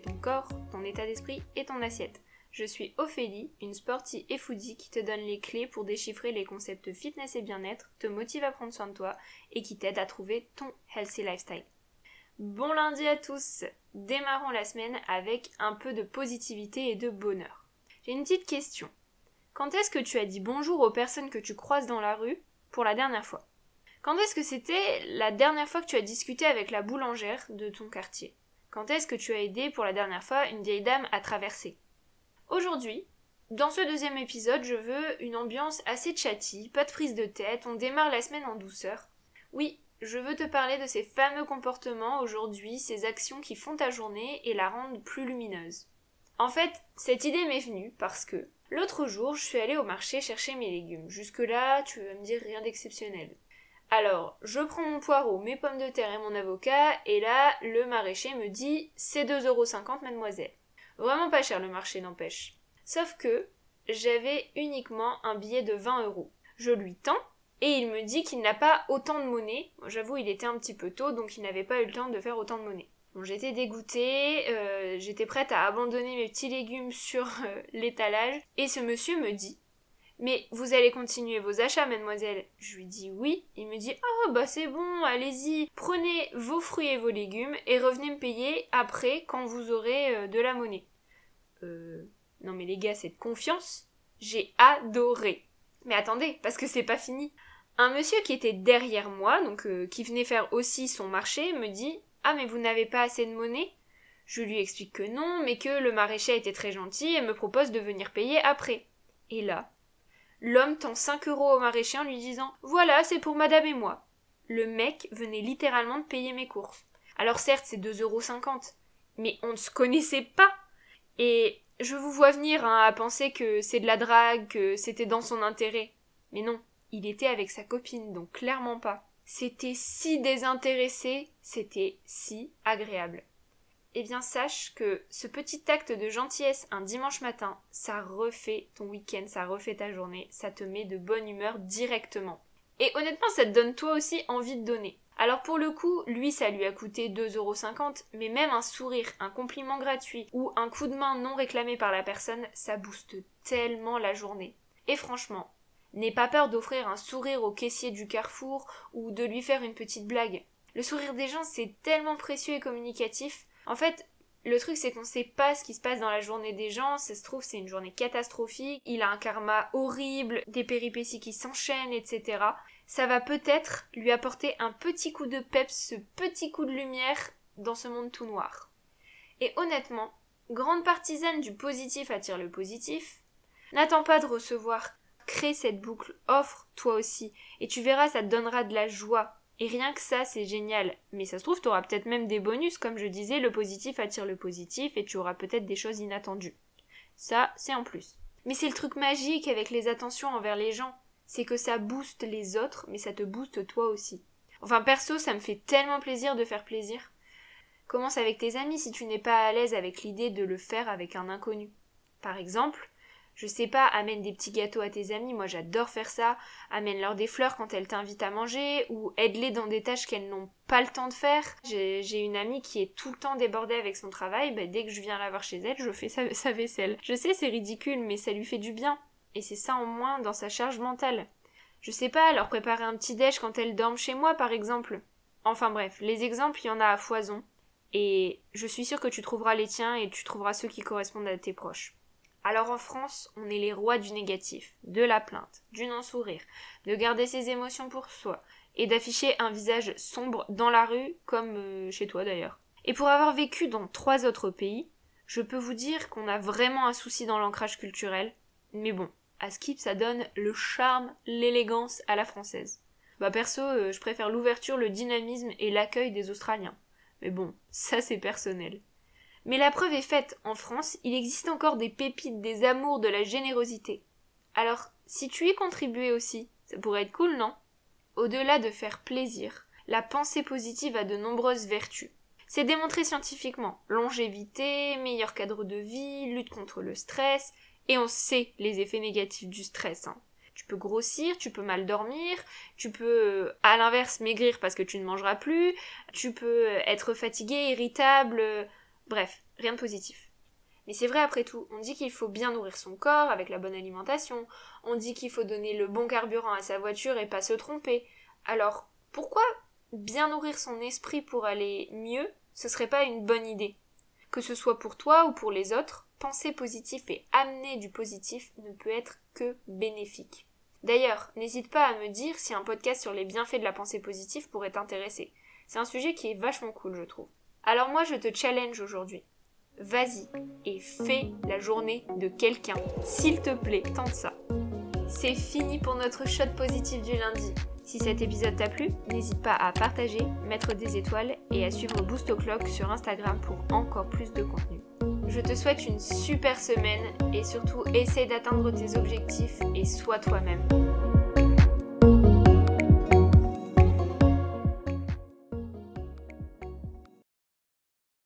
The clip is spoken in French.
ton corps, ton état d'esprit et ton assiette. Je suis Ophélie, une sportive et foodie qui te donne les clés pour déchiffrer les concepts fitness et bien-être, te motive à prendre soin de toi et qui t'aide à trouver ton healthy lifestyle. Bon lundi à tous Démarrons la semaine avec un peu de positivité et de bonheur. J'ai une petite question. Quand est-ce que tu as dit bonjour aux personnes que tu croises dans la rue pour la dernière fois? Quand est-ce que c'était la dernière fois que tu as discuté avec la boulangère de ton quartier? Quand est-ce que tu as aidé pour la dernière fois une vieille dame à traverser? Aujourd'hui, dans ce deuxième épisode, je veux une ambiance assez chatty, pas de prise de tête, on démarre la semaine en douceur. Oui, je veux te parler de ces fameux comportements aujourd'hui, ces actions qui font ta journée et la rendent plus lumineuse. En fait, cette idée m'est venue parce que l'autre jour, je suis allée au marché chercher mes légumes. Jusque-là, tu vas me dire rien d'exceptionnel. Alors, je prends mon poireau, mes pommes de terre et mon avocat, et là, le maraîcher me dit c'est 2,50€ mademoiselle. Vraiment pas cher le marché n'empêche. Sauf que j'avais uniquement un billet de 20 euros. Je lui tends et il me dit qu'il n'a pas autant de monnaie. J'avoue, il était un petit peu tôt, donc il n'avait pas eu le temps de faire autant de monnaie. Bon, j'étais dégoûtée, euh, j'étais prête à abandonner mes petits légumes sur euh, l'étalage, et ce monsieur me dit Mais vous allez continuer vos achats, mademoiselle Je lui dis oui. Il me dit Ah, bah c'est bon, allez-y, prenez vos fruits et vos légumes et revenez me payer après quand vous aurez euh, de la monnaie. Euh. Non mais les gars, cette confiance, j'ai adoré. Mais attendez, parce que c'est pas fini. Un monsieur qui était derrière moi, donc euh, qui venait faire aussi son marché, me dit Ah, mais vous n'avez pas assez de monnaie? Je lui explique que non, mais que le maraîcher était très gentil et me propose de venir payer après. Et là, l'homme tend 5 euros au maraîcher en lui disant Voilà, c'est pour madame et moi. Le mec venait littéralement de payer mes courses. Alors certes, c'est 2,50 euros, mais on ne se connaissait pas. Et je vous vois venir hein, à penser que c'est de la drague, que c'était dans son intérêt. Mais non, il était avec sa copine, donc clairement pas. C'était si désintéressé, c'était si agréable. Eh bien, sache que ce petit acte de gentillesse un dimanche matin, ça refait ton week-end, ça refait ta journée, ça te met de bonne humeur directement. Et honnêtement, ça te donne toi aussi envie de donner. Alors pour le coup, lui, ça lui a coûté 2,50€, mais même un sourire, un compliment gratuit ou un coup de main non réclamé par la personne, ça booste tellement la journée. Et franchement, N'aie pas peur d'offrir un sourire au caissier du carrefour ou de lui faire une petite blague. Le sourire des gens, c'est tellement précieux et communicatif. En fait, le truc, c'est qu'on sait pas ce qui se passe dans la journée des gens. Ça se trouve, c'est une journée catastrophique. Il a un karma horrible, des péripéties qui s'enchaînent, etc. Ça va peut-être lui apporter un petit coup de peps, ce petit coup de lumière dans ce monde tout noir. Et honnêtement, grande partisane du positif attire le positif, n'attends pas de recevoir crée cette boucle, offre toi aussi, et tu verras, ça te donnera de la joie. Et rien que ça, c'est génial. Mais ça se trouve, tu auras peut-être même des bonus, comme je disais, le positif attire le positif, et tu auras peut-être des choses inattendues. Ça, c'est en plus. Mais c'est le truc magique avec les attentions envers les gens. C'est que ça booste les autres, mais ça te booste toi aussi. Enfin, perso, ça me fait tellement plaisir de faire plaisir. Commence avec tes amis si tu n'es pas à l'aise avec l'idée de le faire avec un inconnu. Par exemple, je sais pas, amène des petits gâteaux à tes amis, moi j'adore faire ça, amène-leur des fleurs quand elles t'invitent à manger, ou aide-les dans des tâches qu'elles n'ont pas le temps de faire. J'ai une amie qui est tout le temps débordée avec son travail, bah, dès que je viens la voir chez elle, je fais sa, vaisselle. Je sais, c'est ridicule, mais ça lui fait du bien. Et c'est ça en moins dans sa charge mentale. Je sais pas, leur préparer un petit déj quand elles dorment chez moi, par exemple. Enfin bref, les exemples, il y en a à foison. Et je suis sûre que tu trouveras les tiens et tu trouveras ceux qui correspondent à tes proches. Alors en France, on est les rois du négatif, de la plainte, du non-sourire, de garder ses émotions pour soi, et d'afficher un visage sombre dans la rue, comme euh, chez toi d'ailleurs. Et pour avoir vécu dans trois autres pays, je peux vous dire qu'on a vraiment un souci dans l'ancrage culturel, mais bon, à Skip ça donne le charme, l'élégance à la française. Bah perso, euh, je préfère l'ouverture, le dynamisme et l'accueil des Australiens. Mais bon, ça c'est personnel. Mais la preuve est faite, en France, il existe encore des pépites, des amours, de la générosité. Alors, si tu y contribuais aussi, ça pourrait être cool, non? Au-delà de faire plaisir, la pensée positive a de nombreuses vertus. C'est démontré scientifiquement. Longévité, meilleur cadre de vie, lutte contre le stress, et on sait les effets négatifs du stress. Hein. Tu peux grossir, tu peux mal dormir, tu peux à l'inverse maigrir parce que tu ne mangeras plus, tu peux être fatigué, irritable, Bref, Rien de positif. Mais c'est vrai après tout, on dit qu'il faut bien nourrir son corps avec la bonne alimentation, on dit qu'il faut donner le bon carburant à sa voiture et pas se tromper. Alors, pourquoi bien nourrir son esprit pour aller mieux, ce serait pas une bonne idée? Que ce soit pour toi ou pour les autres, penser positif et amener du positif ne peut être que bénéfique. D'ailleurs, n'hésite pas à me dire si un podcast sur les bienfaits de la pensée positive pourrait t'intéresser. C'est un sujet qui est vachement cool, je trouve. Alors moi, je te challenge aujourd'hui. Vas-y et fais la journée de quelqu'un. S'il te plaît, tente ça. C'est fini pour notre shot positif du lundi. Si cet épisode t'a plu, n'hésite pas à partager, mettre des étoiles et à suivre Boost O'Clock sur Instagram pour encore plus de contenu. Je te souhaite une super semaine et surtout essaie d'atteindre tes objectifs et sois toi-même.